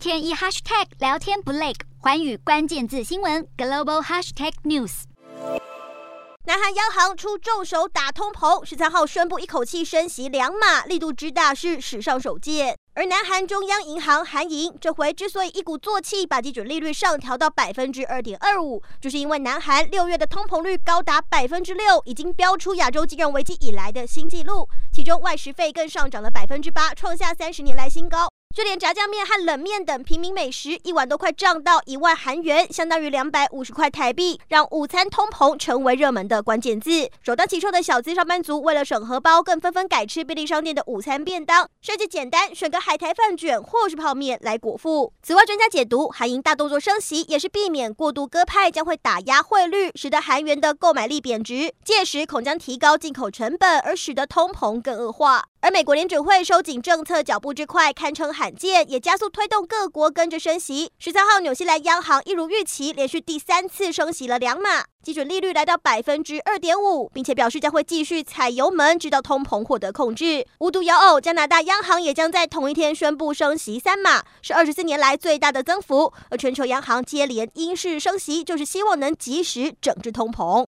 天一 hashtag 聊天不累，环宇关键字新闻 global hashtag news。南韩央行出重手打通膨，十三号宣布一口气升息两码，力度之大是史上首见。而南韩中央银行韩银这回之所以一鼓作气把基准利率上调到百分之二点二五，就是因为南韩六月的通膨率高达百分之六，已经飙出亚洲金融危机以来的新纪录，其中外食费更上涨了百分之八，创下三十年来新高。就连炸酱面和冷面等平民美食，一碗都快涨到一万韩元，相当于两百五十块台币，让午餐通膨成为热门的关键字。首当其冲的小资上班族，为了省荷包，更纷纷改吃便利商店的午餐便当，设计简单，选个海苔饭卷或是泡面来果腹。此外，专家解读，韩银大动作升息，也是避免过度鸽派将会打压汇率，使得韩元的购买力贬值，届时恐将提高进口成本，而使得通膨更恶化。而美国联准会收紧政策脚步之快，堪称罕见，也加速推动各国跟着升息。十三号，纽西兰央行一如预期，连续第三次升息了两码，基准利率来到百分之二点五，并且表示将会继续踩油门，直到通膨获得控制。无独有偶，加拿大央行也将在同一天宣布升息三码，是二十四年来最大的增幅。而全球央行接连鹰式升息，就是希望能及时整治通膨。